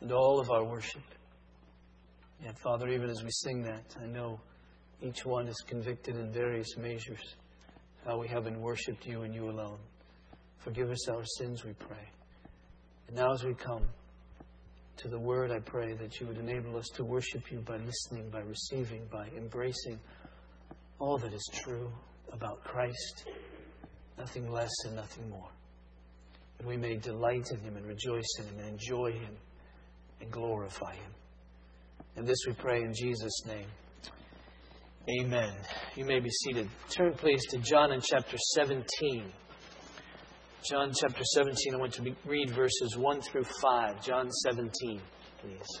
and all of our worship. Yet, Father, even as we sing that, I know each one is convicted in various measures how we haven't worshiped you and you alone. Forgive us our sins, we pray. And now, as we come to the Word, I pray that you would enable us to worship you by listening, by receiving, by embracing all that is true about Christ, nothing less and nothing more. That we may delight in Him and rejoice in Him and enjoy Him and glorify Him. And this we pray in Jesus' name. Amen. You may be seated. Turn, please, to John in chapter 17. John chapter 17, I want to read verses 1 through 5. John 17, please.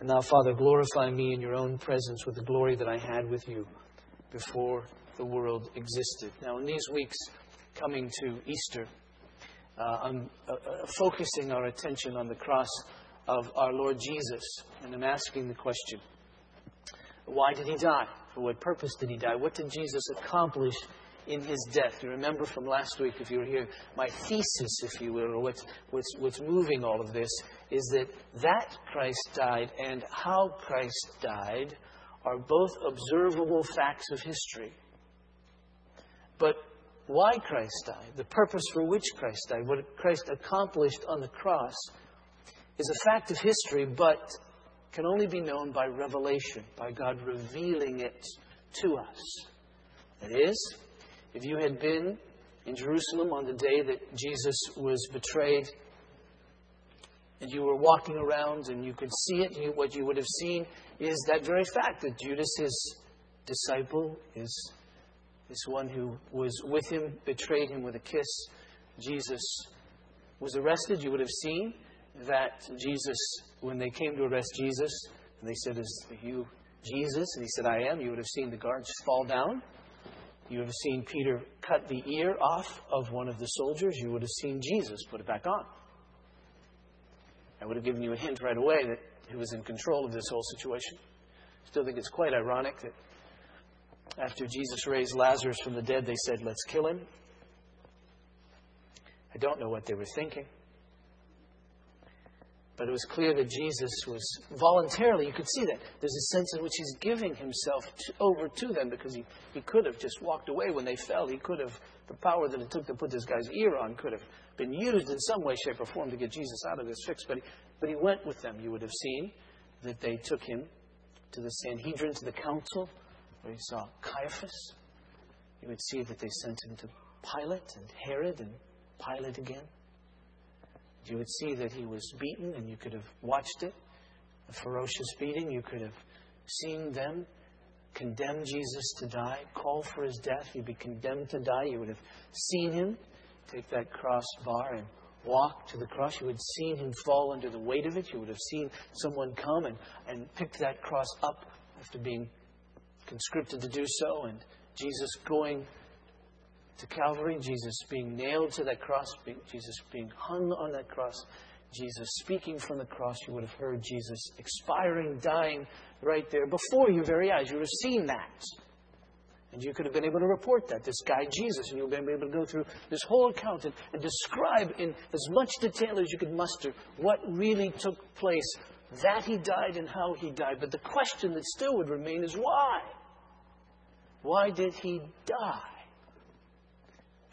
And now, Father, glorify me in your own presence with the glory that I had with you before the world existed. Now, in these weeks coming to Easter, uh, I'm uh, uh, focusing our attention on the cross of our Lord Jesus, and I'm asking the question why did he die? For what purpose did he die? What did Jesus accomplish in his death. You remember from last week, if you were here, my thesis, if you will, or what's, what's, what's moving all of this, is that that Christ died and how Christ died are both observable facts of history. But why Christ died, the purpose for which Christ died, what Christ accomplished on the cross, is a fact of history, but can only be known by revelation, by God revealing it to us. That is, if you had been in Jerusalem on the day that Jesus was betrayed, and you were walking around and you could see it, you, what you would have seen is that very fact that Judas, his disciple, is this one who was with him, betrayed him with a kiss. Jesus was arrested. You would have seen that Jesus, when they came to arrest Jesus, and they said, Is you Jesus? And he said, I am. You would have seen the guards fall down. You have seen Peter cut the ear off of one of the soldiers. You would have seen Jesus put it back on. I would have given you a hint right away that he was in control of this whole situation. I still think it's quite ironic that after Jesus raised Lazarus from the dead, they said, Let's kill him. I don't know what they were thinking. But it was clear that Jesus was voluntarily, you could see that. There's a sense in which he's giving himself to, over to them because he, he could have just walked away when they fell. He could have, the power that it took to put this guy's ear on could have been used in some way, shape, or form to get Jesus out of this fix. But he, but he went with them. You would have seen that they took him to the Sanhedrin, to the council, where he saw Caiaphas. You would see that they sent him to Pilate and Herod and Pilate again you would see that he was beaten, and you could have watched it a ferocious beating. You could have seen them condemn Jesus to die, call for his death. He'd be condemned to die. You would have seen him take that crossbar and walk to the cross. You would have seen him fall under the weight of it. You would have seen someone come and, and pick that cross up after being conscripted to do so, and Jesus going to Calvary, Jesus being nailed to that cross, Jesus being hung on that cross, Jesus speaking from the cross, you would have heard Jesus expiring, dying right there before your very eyes. You would have seen that. And you could have been able to report that, this guy Jesus, and you would have been able to go through this whole account and, and describe in as much detail as you could muster what really took place, that he died and how he died. But the question that still would remain is why? Why did he die?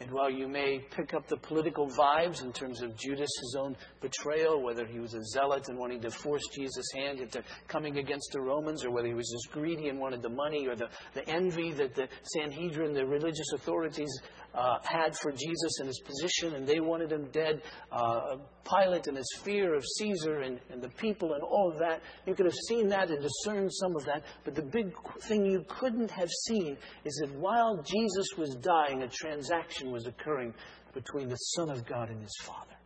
And while you may pick up the political vibes in terms of Judas' own betrayal, whether he was a zealot and wanting to force Jesus' hand into coming against the Romans, or whether he was just greedy and wanted the money, or the, the envy that the Sanhedrin, the religious authorities, uh, had for Jesus and his position, and they wanted him dead. Uh, Pilate and his fear of Caesar and, and the people and all of that. You could have seen that and discerned some of that. But the big thing you couldn't have seen is that while Jesus was dying, a transaction was occurring between the Son of God and his Father.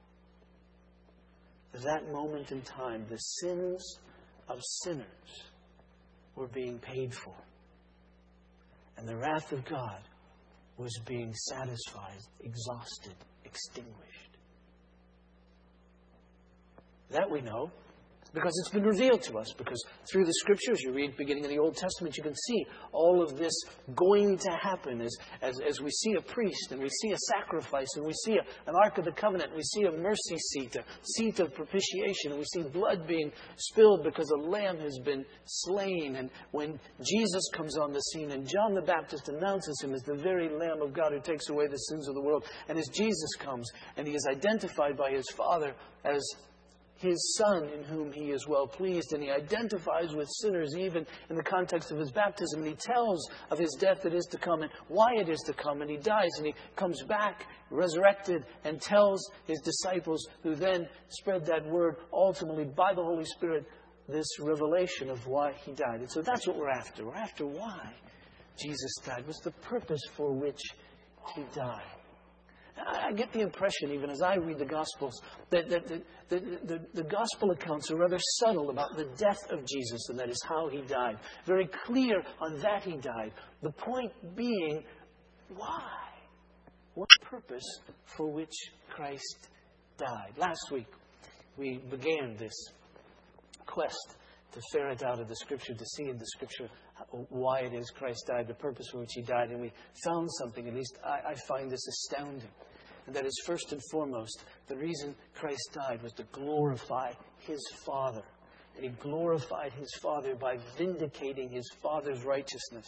At that moment in time, the sins of sinners were being paid for. And the wrath of God was being satisfied, exhausted, extinguished. That we know because it's been revealed to us. Because through the scriptures, you read beginning in the Old Testament, you can see all of this going to happen as, as, as we see a priest and we see a sacrifice and we see a, an Ark of the Covenant, we see a mercy seat, a seat of propitiation, and we see blood being spilled because a lamb has been slain. And when Jesus comes on the scene and John the Baptist announces him as the very Lamb of God who takes away the sins of the world, and as Jesus comes and he is identified by his Father as his Son in whom he is well pleased. And he identifies with sinners even in the context of his baptism. And he tells of his death that is to come and why it is to come. And he dies and he comes back resurrected and tells his disciples, who then spread that word ultimately by the Holy Spirit, this revelation of why he died. And so that's what we're after. We're after why Jesus died. What's the purpose for which he died? I get the impression, even as I read the Gospels, that, that, that, that the, the Gospel accounts are rather subtle about the death of Jesus, and that is how he died. Very clear on that he died. The point being, why? What purpose for which Christ died? Last week, we began this quest to ferret out of the Scripture, to see in the Scripture why it is Christ died, the purpose for which He died, and we found something. At least I, I find this astounding. And that is first and foremost, the reason Christ died was to glorify His Father. And He glorified His Father by vindicating His Father's righteousness.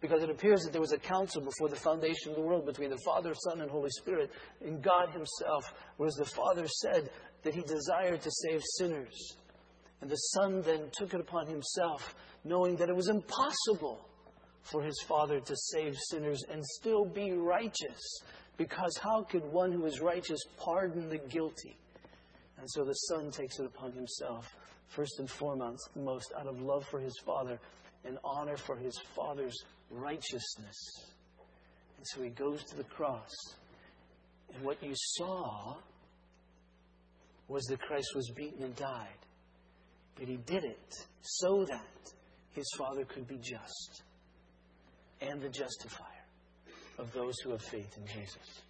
Because it appears that there was a council before the foundation of the world between the Father, Son, and Holy Spirit and God Himself, whereas the Father said that He desired to save sinners. And the Son then took it upon Himself, knowing that it was impossible for His Father to save sinners and still be righteous. Because how could one who is righteous pardon the guilty? And so the Son takes it upon Himself, first and foremost, most out of love for His Father and honor for His Father's righteousness. And so He goes to the cross. And what you saw was that Christ was beaten and died. But he did it so that his Father could be just and the justifier of those who have faith in Jesus.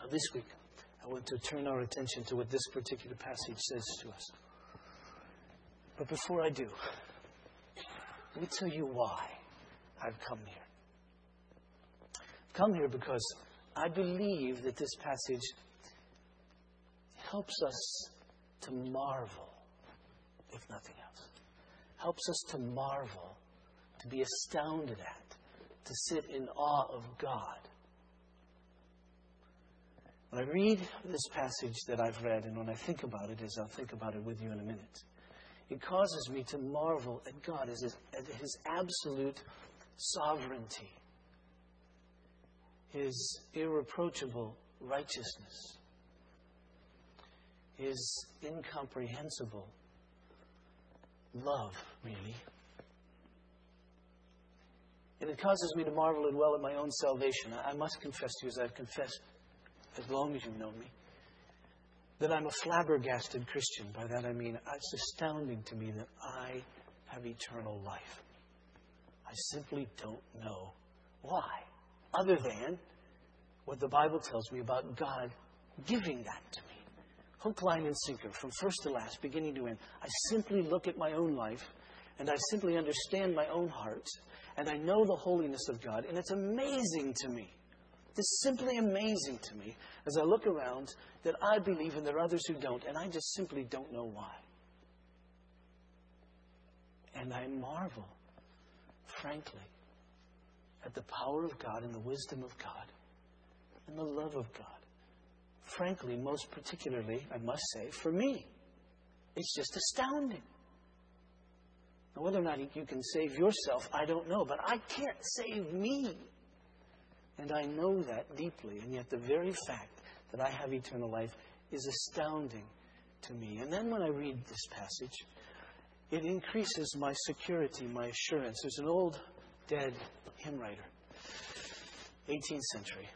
Now, this week, I want to turn our attention to what this particular passage says to us. But before I do, let me tell you why I've come here. I've come here because I believe that this passage helps us to marvel if nothing else. Helps us to marvel, to be astounded at, to sit in awe of God. When I read this passage that I've read, and when I think about it, as I'll think about it with you in a minute, it causes me to marvel at God, as at His absolute sovereignty, His irreproachable righteousness, His incomprehensible love, really. And it causes me to marvel and well at my own salvation. I must confess to you, as I've confessed as long as you've known me, that I'm a flabbergasted Christian. By that I mean it's astounding to me that I have eternal life. I simply don't know why, other than what the Bible tells me about God giving that to me hook, line, and sinker, from first to last, beginning to end. I simply look at my own life and I simply understand my own heart and I know the holiness of God. And it's amazing to me. It's simply amazing to me as I look around that I believe and there are others who don't, and I just simply don't know why. And I marvel, frankly, at the power of God and the wisdom of God and the love of God. Frankly, most particularly, I must say, for me, it's just astounding. Now, whether or not you can save yourself, I don't know, but I can't save me. And I know that deeply, and yet the very fact that I have eternal life is astounding to me. And then when I read this passage, it increases my security, my assurance. There's an old dead hymn writer, 18th century.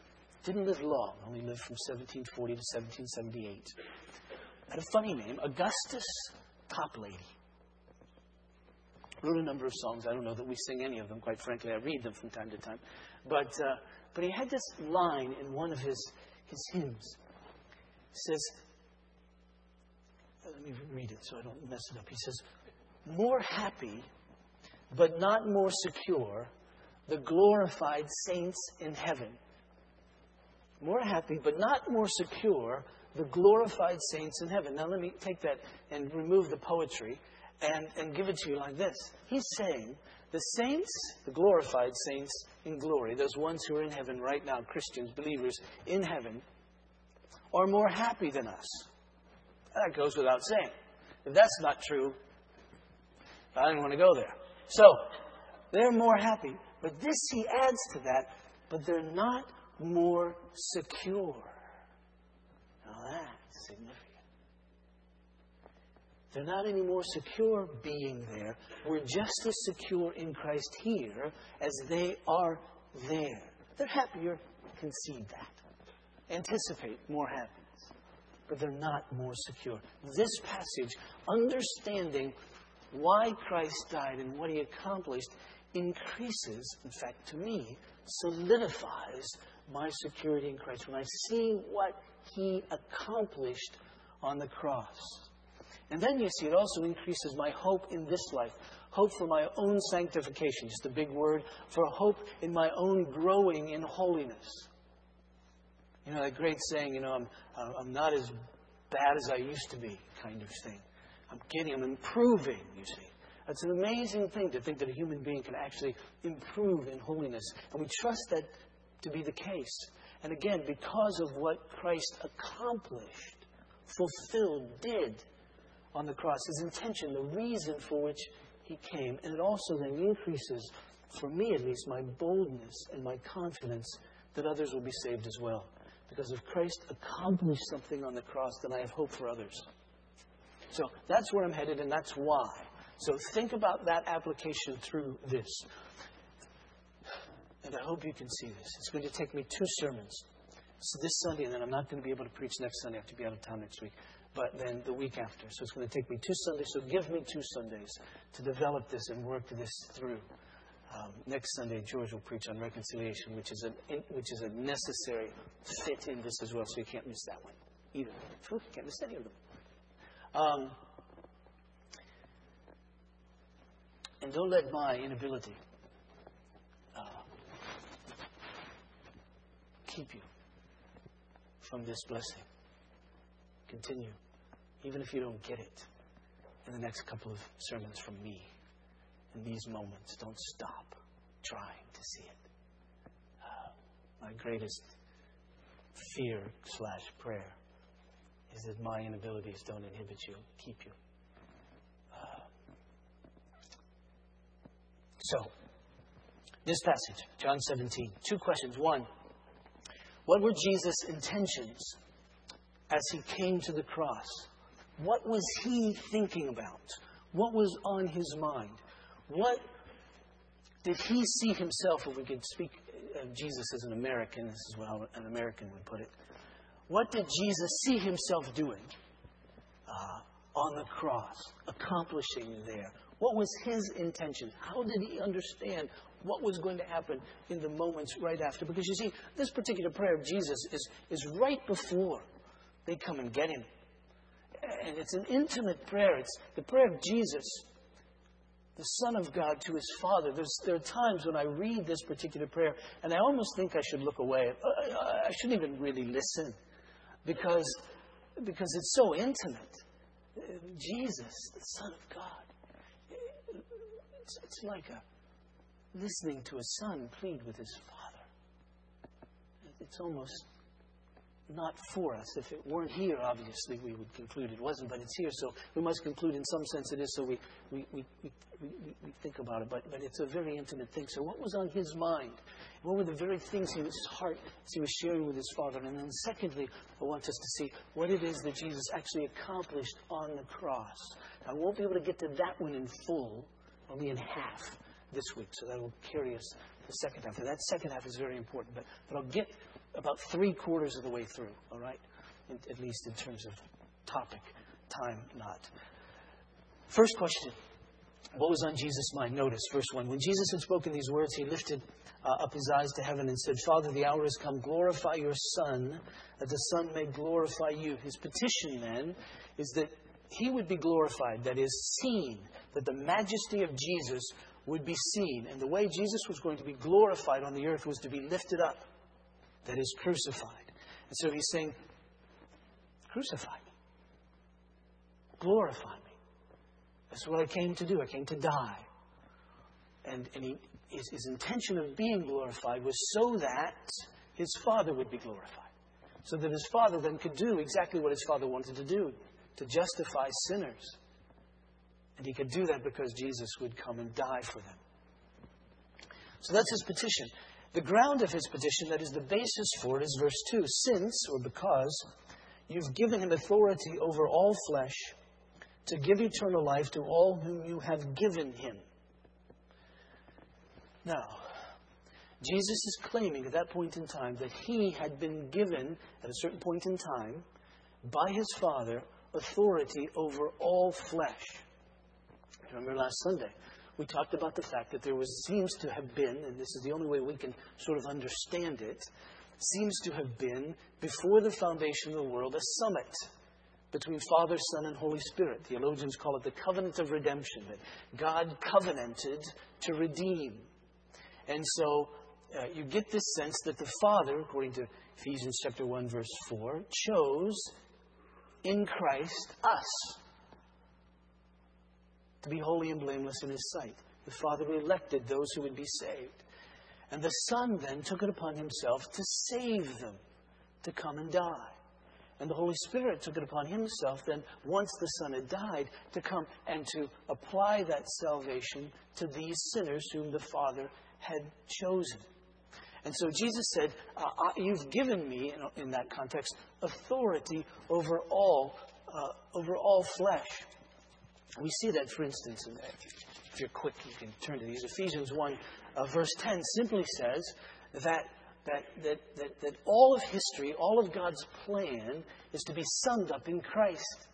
Didn't live long, only lived from 1740 to 1778. Had a funny name, Augustus Toplady. Wrote a number of songs. I don't know that we sing any of them, quite frankly. I read them from time to time. But, uh, but he had this line in one of his, his hymns. It says, let me read it so I don't mess it up. He says, More happy, but not more secure, the glorified saints in heaven. More happy, but not more secure, the glorified saints in heaven. Now, let me take that and remove the poetry and, and give it to you like this. He's saying the saints, the glorified saints in glory, those ones who are in heaven right now, Christians, believers in heaven, are more happy than us. That goes without saying. If that's not true, I didn't want to go there. So, they're more happy. But this he adds to that, but they're not more secure. Now that's significant. They're not any more secure being there. We're just as secure in Christ here as they are there. They're happier, concede that. Anticipate more happiness. But they're not more secure. This passage, understanding why Christ died and what he accomplished, increases, in fact, to me, solidifies my security in Christ. When I see what he accomplished on the cross. And then you see, it also increases my hope in this life. Hope for my own sanctification, just a big word, for hope in my own growing in holiness. You know, that great saying, you know, I'm, I'm not as bad as I used to be, kind of thing. I'm getting, I'm improving, you see. It's an amazing thing to think that a human being can actually improve in holiness. And we trust that to be the case. And again, because of what Christ accomplished, fulfilled, did on the cross, his intention, the reason for which he came. And it also then increases, for me at least, my boldness and my confidence that others will be saved as well. Because if Christ accomplished something on the cross, then I have hope for others. So that's where I'm headed, and that's why. So think about that application through this. And I hope you can see this. It's going to take me two sermons. So this Sunday, and then I'm not going to be able to preach next Sunday. I have to be out of town next week. But then the week after. So it's going to take me two Sundays. So give me two Sundays to develop this and work this through. Um, next Sunday, George will preach on reconciliation, which is, a, which is a necessary fit in this as well. So you can't miss that one either. You can't miss any of them. Um, and don't let my inability keep you from this blessing. Continue, even if you don't get it in the next couple of sermons from me. In these moments, don't stop trying to see it. Uh, my greatest fear slash prayer is that my inabilities don't inhibit you, keep you. Uh, so, this passage, John 17, two questions. One, what were Jesus' intentions as he came to the cross? What was he thinking about? What was on his mind? What did he see himself, if we could speak of Jesus as an American, this is how an American would put it. What did Jesus see himself doing uh, on the cross, accomplishing there? What was his intention? How did he understand what was going to happen in the moments right after? Because you see, this particular prayer of Jesus is, is right before they come and get him. And it's an intimate prayer. It's the prayer of Jesus, the Son of God, to his Father. There's, there are times when I read this particular prayer, and I almost think I should look away. I shouldn't even really listen because, because it's so intimate. Uh, Jesus, the Son of God. It's, it's like a, listening to a son plead with his father. It's almost not for us. If it weren't here, obviously we would conclude it wasn't, but it's here, so we must conclude in some sense it is, so we, we, we, we, we, think about it. But, but it's a very intimate thing. So, what was on his mind? What were the very things in his heart as he was sharing with his Father? And then, secondly, I want us to see what it is that Jesus actually accomplished on the cross. I won't be able to get to that one in full, only in half this week, so that will carry us the second half. That second half is very important, but, but I'll get about three quarters of the way through, all right? In, at least in terms of topic, time not. First question What was on Jesus' mind? Notice, verse 1. When Jesus had spoken these words, he lifted uh, up his eyes to heaven and said, Father, the hour has come. Glorify your Son, that the Son may glorify you. His petition then is that he would be glorified, that is, seen, that the majesty of Jesus would be seen. And the way Jesus was going to be glorified on the earth was to be lifted up that is crucified. And so he's saying, Crucify me. Glorify me. That's what I came to do. I came to die. And, and he, his, his intention of being glorified was so that his Father would be glorified. So that his Father then could do exactly what his Father wanted to do to justify sinners. And he could do that because Jesus would come and die for them. So that's his petition. The ground of his petition, that is the basis for it, is verse 2 Since, or because, you've given him authority over all flesh to give eternal life to all whom you have given him. Now, Jesus is claiming at that point in time that he had been given, at a certain point in time, by his Father, authority over all flesh. Remember last Sunday, we talked about the fact that there was, seems to have been, and this is the only way we can sort of understand it, seems to have been, before the foundation of the world, a summit between Father, Son, and Holy Spirit. Theologians call it the covenant of redemption, that God covenanted to redeem. And so uh, you get this sense that the Father, according to Ephesians chapter 1, verse 4, chose in Christ us to be holy and blameless in His sight. The Father elected those who would be saved. And the Son then took it upon Himself to save them, to come and die. And the Holy Spirit took it upon Himself then, once the Son had died, to come and to apply that salvation to these sinners whom the Father had chosen. And so Jesus said, uh, You've given me, in that context, authority over all, uh, over all flesh. We see that, for instance, in, if you're quick, you can turn to these. Ephesians 1, uh, verse 10 simply says that, that, that, that, that all of history, all of God's plan, is to be summed up in Christ.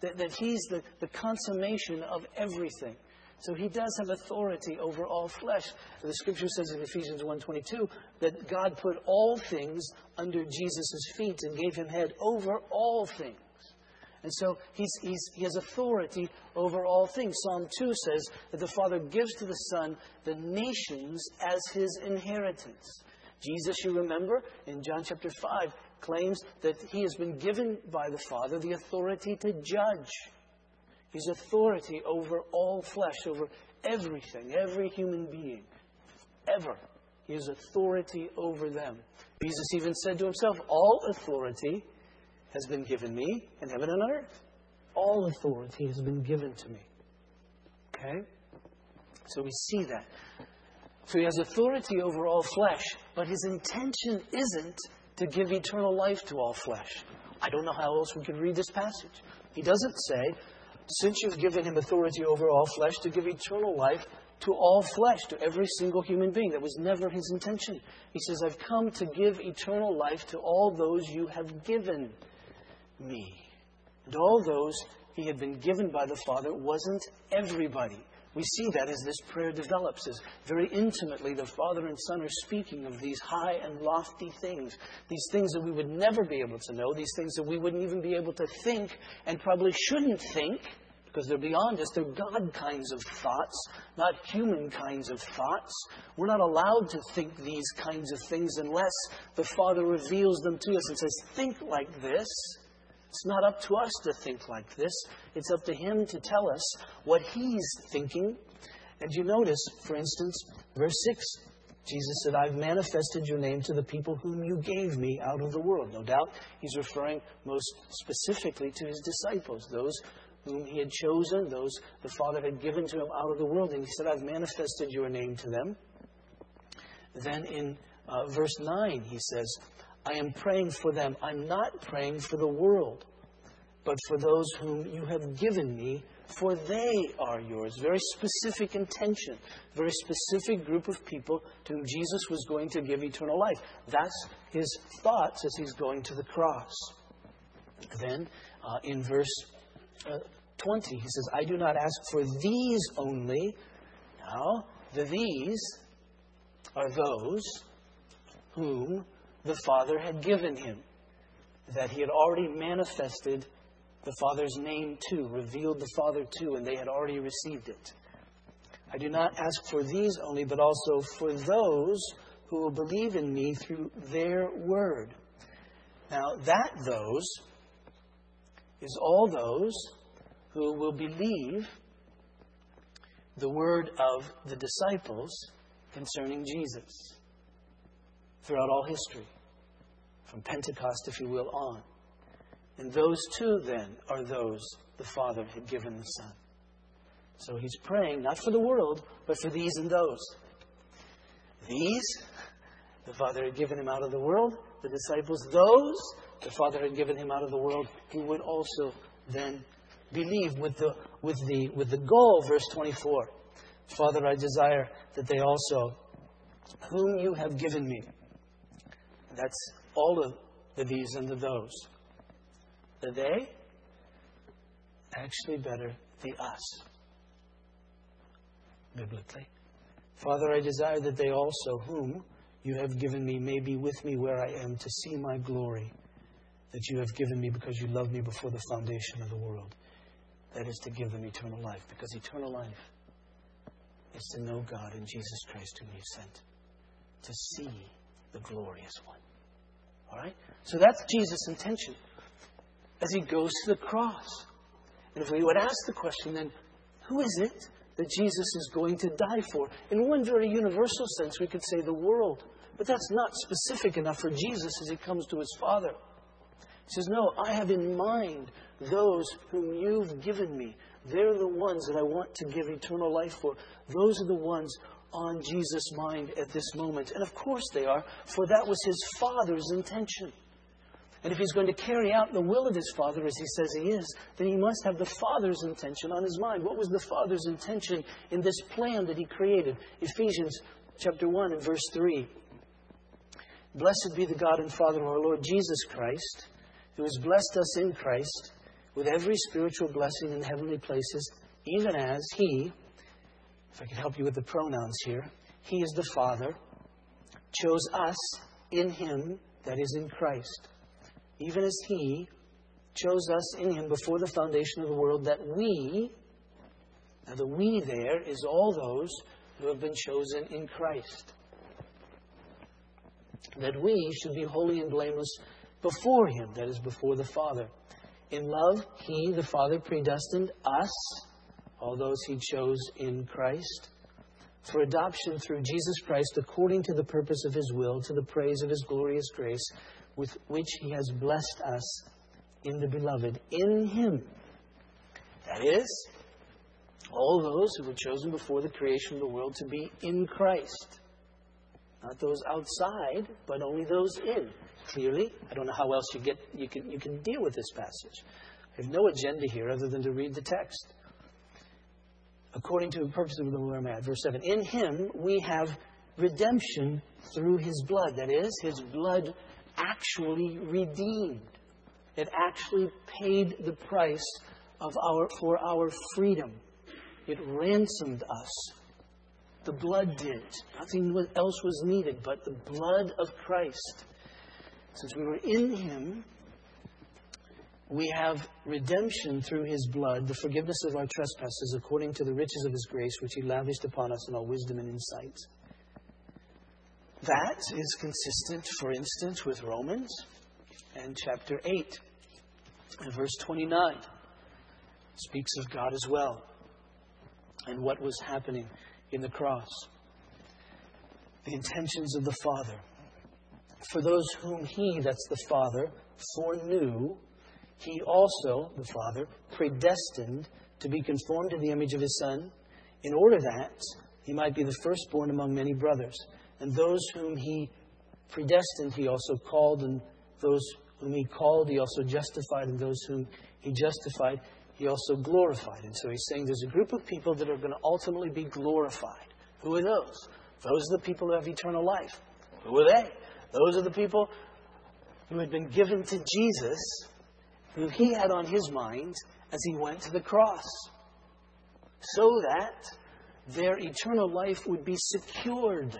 That, that He's the, the consummation of everything. So he does have authority over all flesh. The scripture says in Ephesians 1:22 that God put all things under Jesus' feet and gave him head over all things. And so he's, he's, he has authority over all things. Psalm 2 says that the Father gives to the Son the nations as his inheritance. Jesus, you remember, in John chapter 5, claims that he has been given by the Father the authority to judge. His authority over all flesh, over everything, every human being, ever. He has authority over them. Jesus even said to himself, All authority has been given me in heaven and on earth. All authority has been given to me. Okay? So we see that. So he has authority over all flesh, but his intention isn't to give eternal life to all flesh. I don't know how else we could read this passage. He doesn't say, since you've given him authority over all flesh, to give eternal life to all flesh, to every single human being. That was never his intention. He says, I've come to give eternal life to all those you have given me. And all those he had been given by the Father wasn't everybody. We see that as this prayer develops, as very intimately the Father and Son are speaking of these high and lofty things, these things that we would never be able to know, these things that we wouldn't even be able to think and probably shouldn't think because they're beyond us. They're God kinds of thoughts, not human kinds of thoughts. We're not allowed to think these kinds of things unless the Father reveals them to us and says, Think like this. It's not up to us to think like this. It's up to Him to tell us what He's thinking. And you notice, for instance, verse 6 Jesus said, I've manifested your name to the people whom you gave me out of the world. No doubt he's referring most specifically to his disciples, those whom he had chosen, those the Father had given to him out of the world. And he said, I've manifested your name to them. Then in uh, verse 9, he says, I am praying for them. I'm not praying for the world, but for those whom you have given me, for they are yours. Very specific intention, very specific group of people to whom Jesus was going to give eternal life. That's his thoughts as he's going to the cross. Then, uh, in verse uh, 20, he says, I do not ask for these only. Now, the these are those whom the Father had given him, that he had already manifested the Father's name to, revealed the Father to, and they had already received it. I do not ask for these only, but also for those who will believe in me through their word. Now, that those is all those who will believe the word of the disciples concerning Jesus throughout all history, from Pentecost, if you will, on. And those two, then, are those the Father had given the Son. So he's praying not for the world, but for these and those. These, the Father had given him out of the world. The disciples, those, the Father had given him out of the world, who would also then believe with the, with the, with the goal, verse 24. Father, I desire that they also, whom you have given me, that's all of the these and the those, the they, actually better the us, biblically. Father, I desire that they also, whom you have given me, may be with me where I am to see my glory that you have given me because you loved me before the foundation of the world. That is to give them eternal life, because eternal life is to know God in Jesus Christ, whom you sent, to see the glorious one. All right? So that's Jesus' intention as he goes to the cross. And if we would ask the question, then who is it that Jesus is going to die for? In one very universal sense, we could say the world. But that's not specific enough for Jesus as he comes to his Father. He says, No, I have in mind those whom you've given me. They're the ones that I want to give eternal life for. Those are the ones on Jesus' mind at this moment. And of course they are, for that was his Father's intention. And if he's going to carry out the will of his Father as he says he is, then he must have the Father's intention on his mind. What was the Father's intention in this plan that he created? Ephesians chapter 1 and verse 3. Blessed be the God and Father of our Lord Jesus Christ, who has blessed us in Christ with every spiritual blessing in heavenly places, even as He, if I could help you with the pronouns here, He is the Father, chose us in Him, that is in Christ, even as He chose us in Him before the foundation of the world, that we, now the we there is all those who have been chosen in Christ, that we should be holy and blameless before Him, that is, before the Father. In love, He, the Father, predestined us, all those He chose in Christ, for adoption through Jesus Christ according to the purpose of His will, to the praise of His glorious grace, with which He has blessed us in the Beloved. In Him. That is, all those who were chosen before the creation of the world to be in Christ. Not those outside, but only those in clearly. I don't know how else you get you can you can deal with this passage. I have no agenda here other than to read the text. According to the purpose of the I'm at, verse seven. In him we have redemption through his blood. That is, his blood actually redeemed. It actually paid the price of our for our freedom. It ransomed us. The blood did. Nothing else was needed but the blood of Christ. Since we were in Him, we have redemption through His blood, the forgiveness of our trespasses, according to the riches of His grace, which He lavished upon us in all wisdom and insight. That is consistent, for instance, with Romans and chapter 8 and verse 29. Speaks of God as well and what was happening in the cross. the intentions of the Father. For those whom He, that's the Father, foreknew, He also, the Father, predestined to be conformed to the image of His Son, in order that He might be the firstborn among many brothers. And those whom He predestined, He also called, and those whom He called, He also justified, and those whom He justified, He also glorified. And so He's saying there's a group of people that are going to ultimately be glorified. Who are those? Those are the people who have eternal life. Who are they? Those are the people who had been given to Jesus, who he had on his mind as he went to the cross, so that their eternal life would be secured,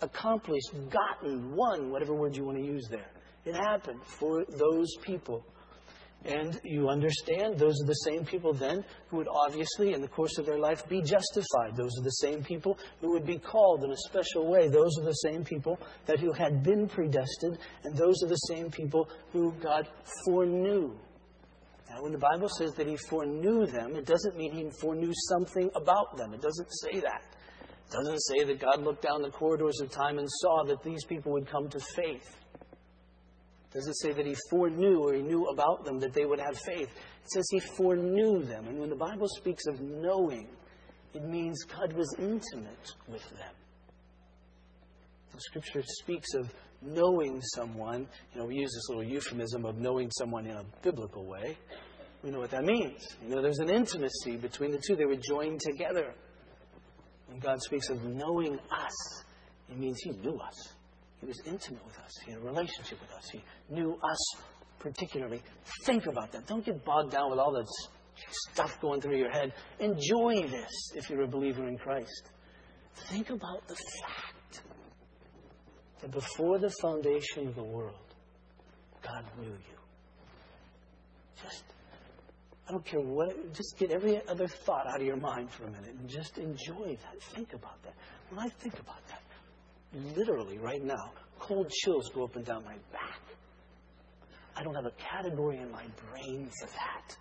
accomplished, gotten, won, whatever word you want to use there. It happened for those people and you understand, those are the same people then who would obviously, in the course of their life, be justified. Those are the same people who would be called in a special way. Those are the same people that who had been predestined, and those are the same people who God foreknew. Now, when the Bible says that He foreknew them, it doesn't mean He foreknew something about them. It doesn't say that. It doesn't say that God looked down the corridors of time and saw that these people would come to faith. It Does it say that he foreknew or he knew about them that they would have faith? It says he foreknew them. And when the Bible speaks of knowing, it means God was intimate with them. The scripture speaks of knowing someone. You know, we use this little euphemism of knowing someone in a biblical way. We know what that means. You know, there's an intimacy between the two. They were joined together. When God speaks of knowing us, it means He knew us. He was intimate with us. He had a relationship with us. He knew us particularly. Think about that. Don't get bogged down with all that stuff going through your head. Enjoy this if you're a believer in Christ. Think about the fact that before the foundation of the world, God knew you. Just, I don't care what, just get every other thought out of your mind for a minute and just enjoy that. Think about that. When I think about that, literally right now, cold chills go up and down my back. I don't have a category in my brain for that.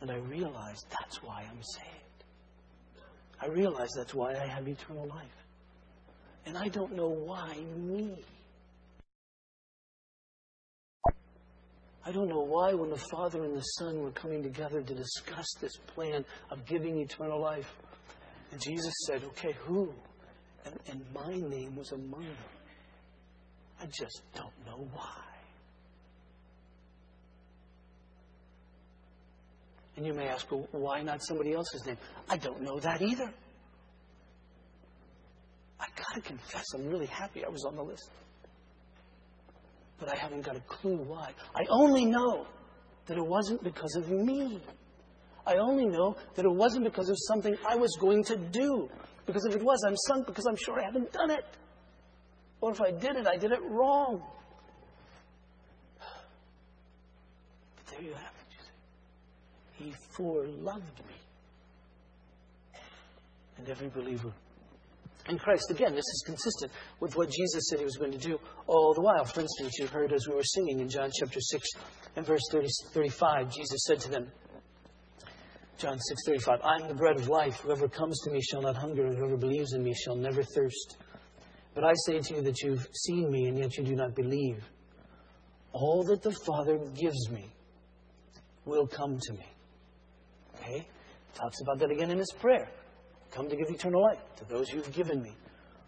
And I realize that's why I'm saved. I realize that's why I have eternal life. And I don't know why me. I don't know why, when the Father and the Son were coming together to discuss this plan of giving eternal life, and Jesus said, Okay, who? And, and my name was among them. I just don't know why. And you may ask, well, why not somebody else's name? I don't know that either. I confess, I'm really happy I was on the list. But I haven't got a clue why. I only know that it wasn't because of me. I only know that it wasn't because of something I was going to do. Because if it was, I'm sunk because I'm sure I haven't done it. Or if I did it, I did it wrong. But there you have it, you see. He foreloved me. And every believer in Christ. Again, this is consistent with what Jesus said he was going to do all the while. For instance, you heard as we were singing in John chapter 6 and verse 30, 35, Jesus said to them, John 6:35 I am the bread of life. Whoever comes to me shall not hunger and whoever believes in me shall never thirst. But I say to you that you've seen me and yet you do not believe. All that the father gives me will come to me. Okay? Talks about that again in his prayer come to give eternal life to those you've given me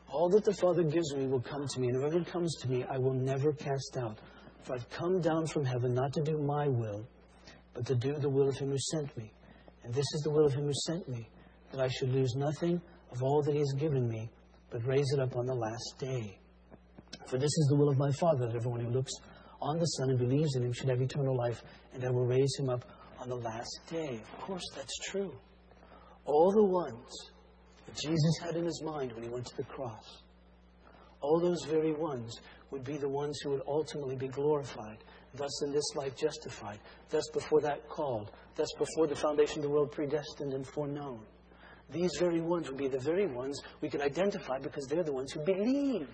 all that the father gives me will come to me and whoever comes to me I will never cast out for I've come down from heaven not to do my will but to do the will of him who sent me and this is the will of him who sent me, that I should lose nothing of all that he has given me, but raise it up on the last day. For this is the will of my Father, that everyone who looks on the Son and believes in him should have eternal life, and I will raise him up on the last day. Of course, that's true. All the ones that Jesus had in his mind when he went to the cross, all those very ones would be the ones who would ultimately be glorified thus in this life justified, thus before that called, thus before the foundation of the world predestined and foreknown. These very ones would be the very ones we can identify because they're the ones who believe.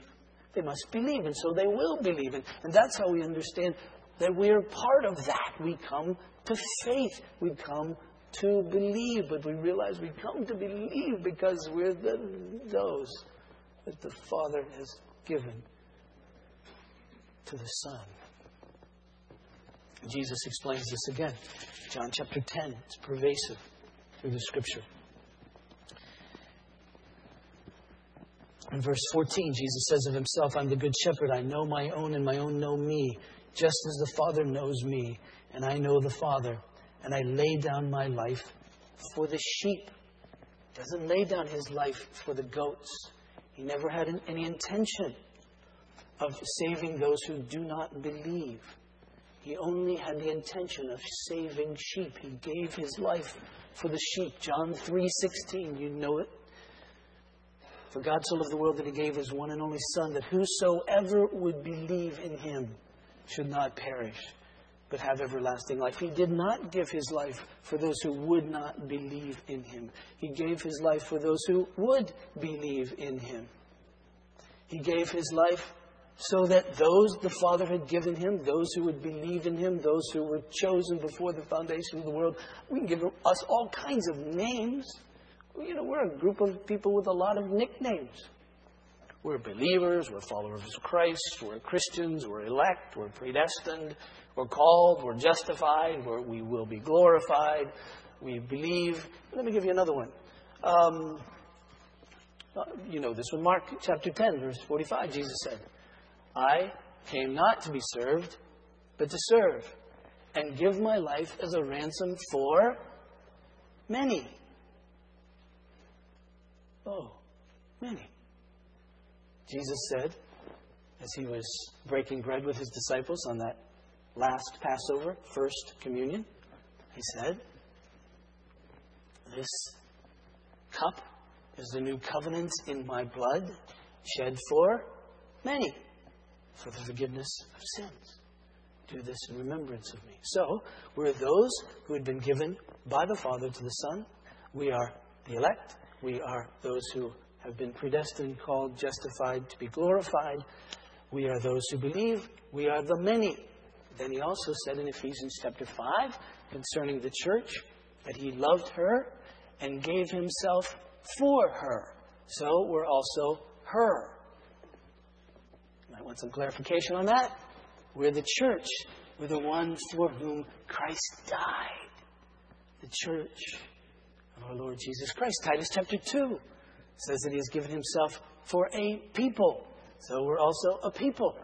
They must believe, and so they will believe. And, and that's how we understand that we're part of that. We come to faith, we come to believe, but we realize we come to believe because we're the, those that the Father has given to the Son. Jesus explains this again. John chapter 10. It's pervasive through the scripture. In verse 14, Jesus says of himself, I'm the good shepherd. I know my own, and my own know me, just as the Father knows me, and I know the Father. And I lay down my life for the sheep. He doesn't lay down his life for the goats. He never had any intention of saving those who do not believe. He only had the intention of saving sheep. He gave his life for the sheep. John 3:16, you know it. For God so loved the world that he gave his one and only Son, that whosoever would believe in him should not perish, but have everlasting life. He did not give his life for those who would not believe in him. He gave his life for those who would believe in him. He gave his life so that those the Father had given him, those who would believe in him, those who were chosen before the foundation of the world, we can give us all kinds of names you know, we're a group of people with a lot of nicknames. We're believers, we're followers of Christ, we're Christians, we're elect, we're predestined, we're called, we're justified, we're, we will be glorified, we believe. Let me give you another one. Um, uh, you know this one, Mark chapter 10, verse 45, Jesus said, I came not to be served, but to serve, and give my life as a ransom for many. Oh, many. Jesus said, as he was breaking bread with his disciples on that last Passover, first communion, he said, This cup is the new covenant in my blood, shed for many, for the forgiveness of sins. Do this in remembrance of me. So, we're those who had been given by the Father to the Son. We are the elect. We are those who have been predestined, called, justified to be glorified. We are those who believe. We are the many. Then he also said in Ephesians chapter 5 concerning the church that he loved her and gave himself for her. So we're also her. I want some clarification on that. We're the church. We're the one for whom Christ died. The church of our Lord Jesus Christ. Titus chapter 2 says that he has given himself for a people. So we're also a people.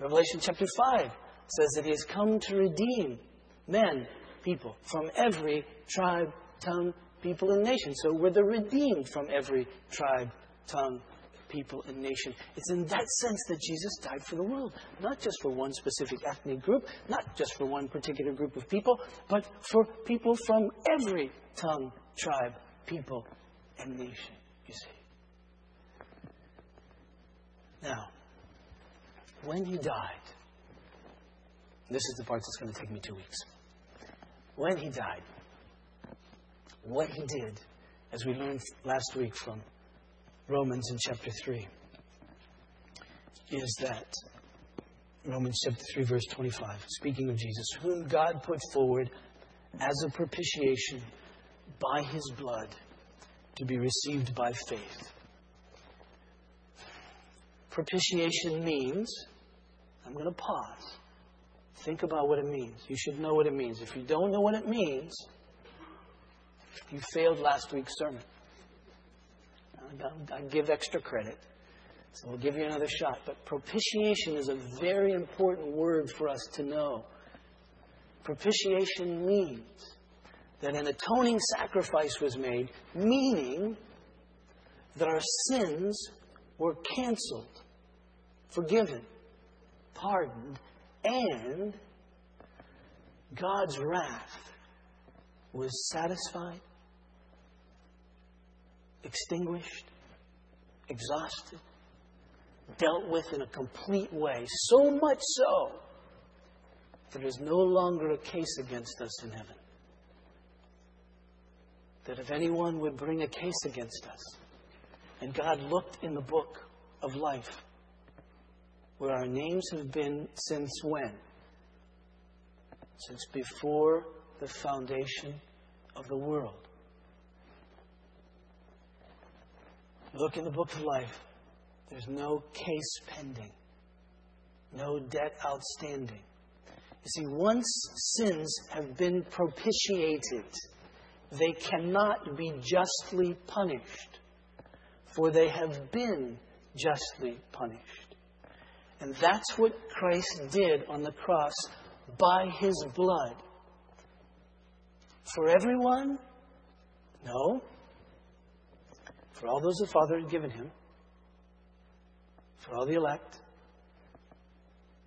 Revelation chapter 5 says that he has come to redeem men, people, from every tribe, tongue, people, and nation. So we're the redeemed from every tribe, tongue, people, and nation. It's in that sense that Jesus died for the world, not just for one specific ethnic group, not just for one particular group of people, but for people from every tongue, tribe, people, and nation, you see. Now, when he died, this is the part that's going to take me two weeks. When he died, what he did, as we learned last week from Romans in chapter 3, is that Romans chapter 3, verse 25, speaking of Jesus, whom God put forward as a propitiation by his blood to be received by faith. Propitiation means, I'm going to pause. Think about what it means. You should know what it means. If you don't know what it means, you failed last week's sermon. I give extra credit. So we'll give you another shot. But propitiation is a very important word for us to know. Propitiation means that an atoning sacrifice was made, meaning that our sins were canceled, forgiven, pardoned, and God's wrath was satisfied, extinguished, exhausted, dealt with in a complete way, so much so that there is no longer a case against us in heaven. That if anyone would bring a case against us, and God looked in the book of life, where our names have been since when? Since before the foundation of the world. Look in the book of life. There's no case pending, no debt outstanding. You see, once sins have been propitiated, they cannot be justly punished, for they have been justly punished. And that's what Christ did on the cross by his blood. For everyone? No. For all those the Father had given him, for all the elect,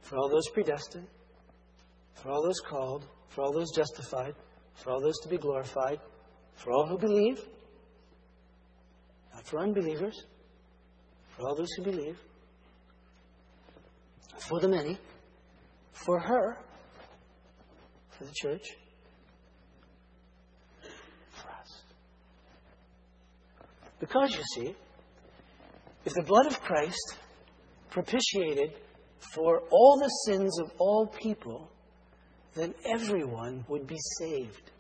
for all those predestined, for all those called, for all those justified, for all those to be glorified, for all who believe, not for unbelievers, for all those who believe, for the many, for her, for the church, for us. Because, you see, if the blood of Christ propitiated for all the sins of all people, then everyone would be saved.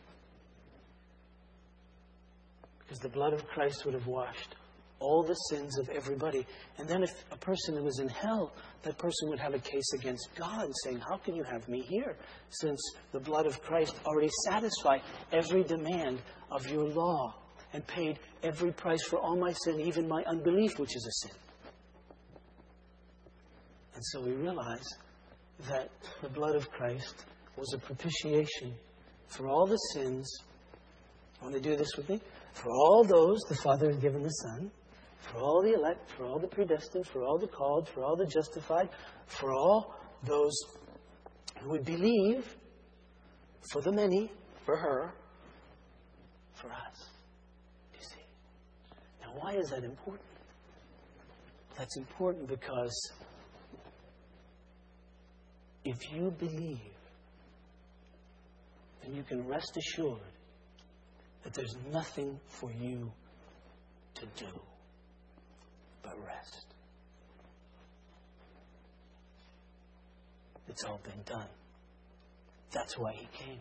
Because the blood of Christ would have washed all the sins of everybody. And then if a person was in hell, that person would have a case against God saying, How can you have me here? Since the blood of Christ already satisfied every demand of your law and paid every price for all my sin, even my unbelief, which is a sin. And so we realize that the blood of Christ was a propitiation for all the sins. Want to do this with me? For all those the Father had given the Son, for all the elect, for all the predestined, for all the called, for all the justified, for all those who would believe, for the many, for her, for us. You see? Now, why is that important? That's important because if you believe, then you can rest assured that there's nothing for you to do but rest. It's all been done. That's why he came.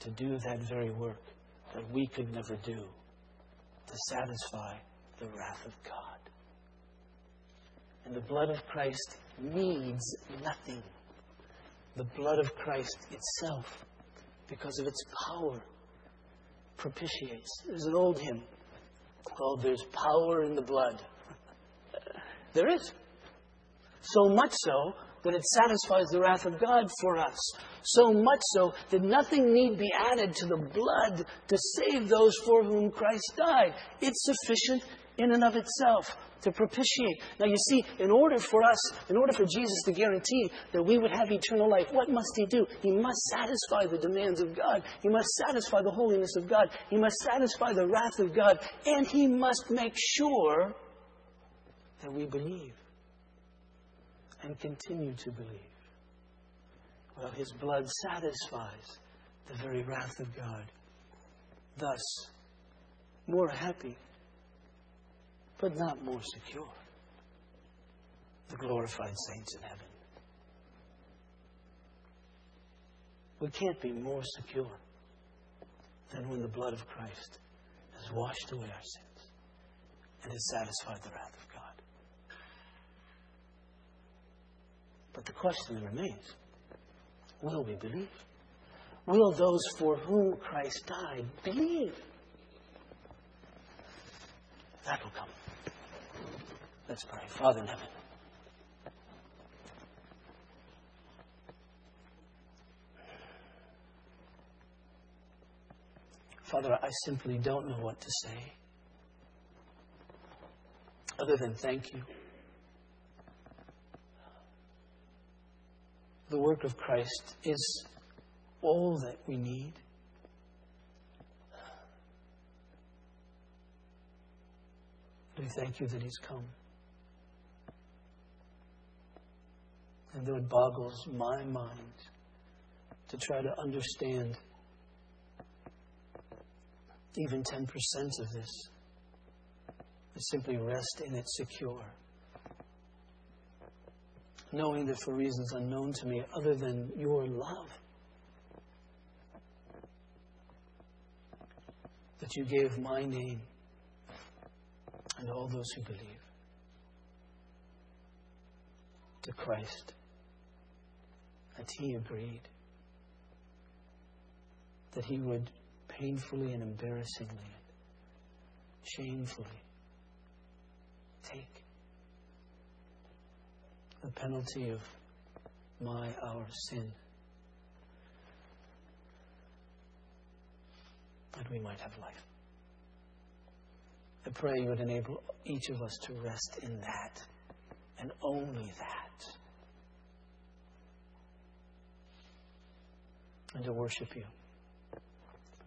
To do that very work that we could never do, to satisfy the wrath of God. And the blood of Christ needs nothing. The blood of Christ itself, because of its power, propitiates. There's an old hymn called There's Power in the Blood. there is. So much so that it satisfies the wrath of God for us. So much so that nothing need be added to the blood to save those for whom Christ died. It's sufficient in and of itself to propitiate. Now, you see, in order for us, in order for Jesus to guarantee that we would have eternal life, what must He do? He must satisfy the demands of God. He must satisfy the holiness of God. He must satisfy the wrath of God. And He must make sure that we believe and continue to believe. Well, His blood satisfies the very wrath of God. Thus, more happy but not more secure. The glorified saints in heaven. We can't be more secure than when the blood of Christ has washed away our sins and has satisfied the wrath of God. But the question remains will we believe? Will those for whom Christ died believe? That will come. Let's pray. Father in heaven. Father, I simply don't know what to say other than thank you. The work of Christ is all that we need. We thank you that He's come. And it boggles my mind to try to understand even 10% of this, I simply rest in it secure. Knowing that for reasons unknown to me, other than your love, that you gave my name and all those who believe to Christ. That he agreed that he would painfully and embarrassingly and shamefully take the penalty of my, our sin, that we might have life. I pray you would enable each of us to rest in that and only that. And to worship you,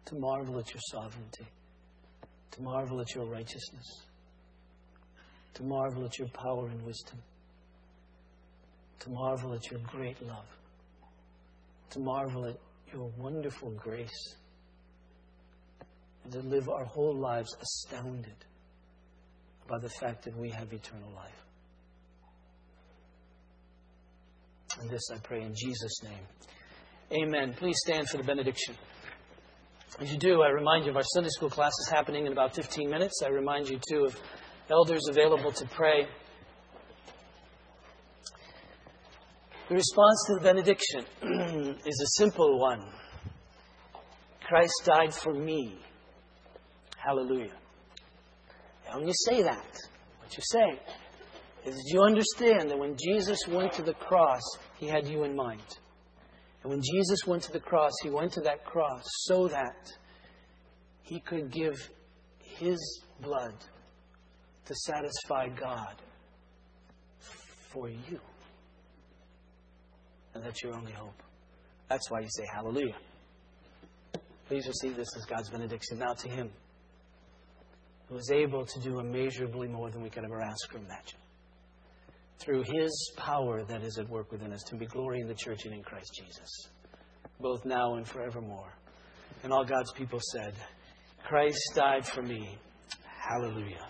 to marvel at your sovereignty, to marvel at your righteousness, to marvel at your power and wisdom, to marvel at your great love, to marvel at your wonderful grace, and to live our whole lives astounded by the fact that we have eternal life. And this I pray in Jesus' name. Amen. Please stand for the benediction. As you do, I remind you of our Sunday school class is happening in about 15 minutes. I remind you, too, of elders available to pray. The response to the benediction is a simple one Christ died for me. Hallelujah. And when you say that, what you say is you understand that when Jesus went to the cross, he had you in mind. And when Jesus went to the cross, he went to that cross so that he could give his blood to satisfy God for you. And that's your only hope. That's why you say hallelujah. Please receive this as God's benediction. Now to him who is able to do immeasurably more than we could ever ask or imagine through his power that is at work within us to be glory in the church and in Christ Jesus, both now and forevermore. And all God's people said, Christ died for me. Hallelujah.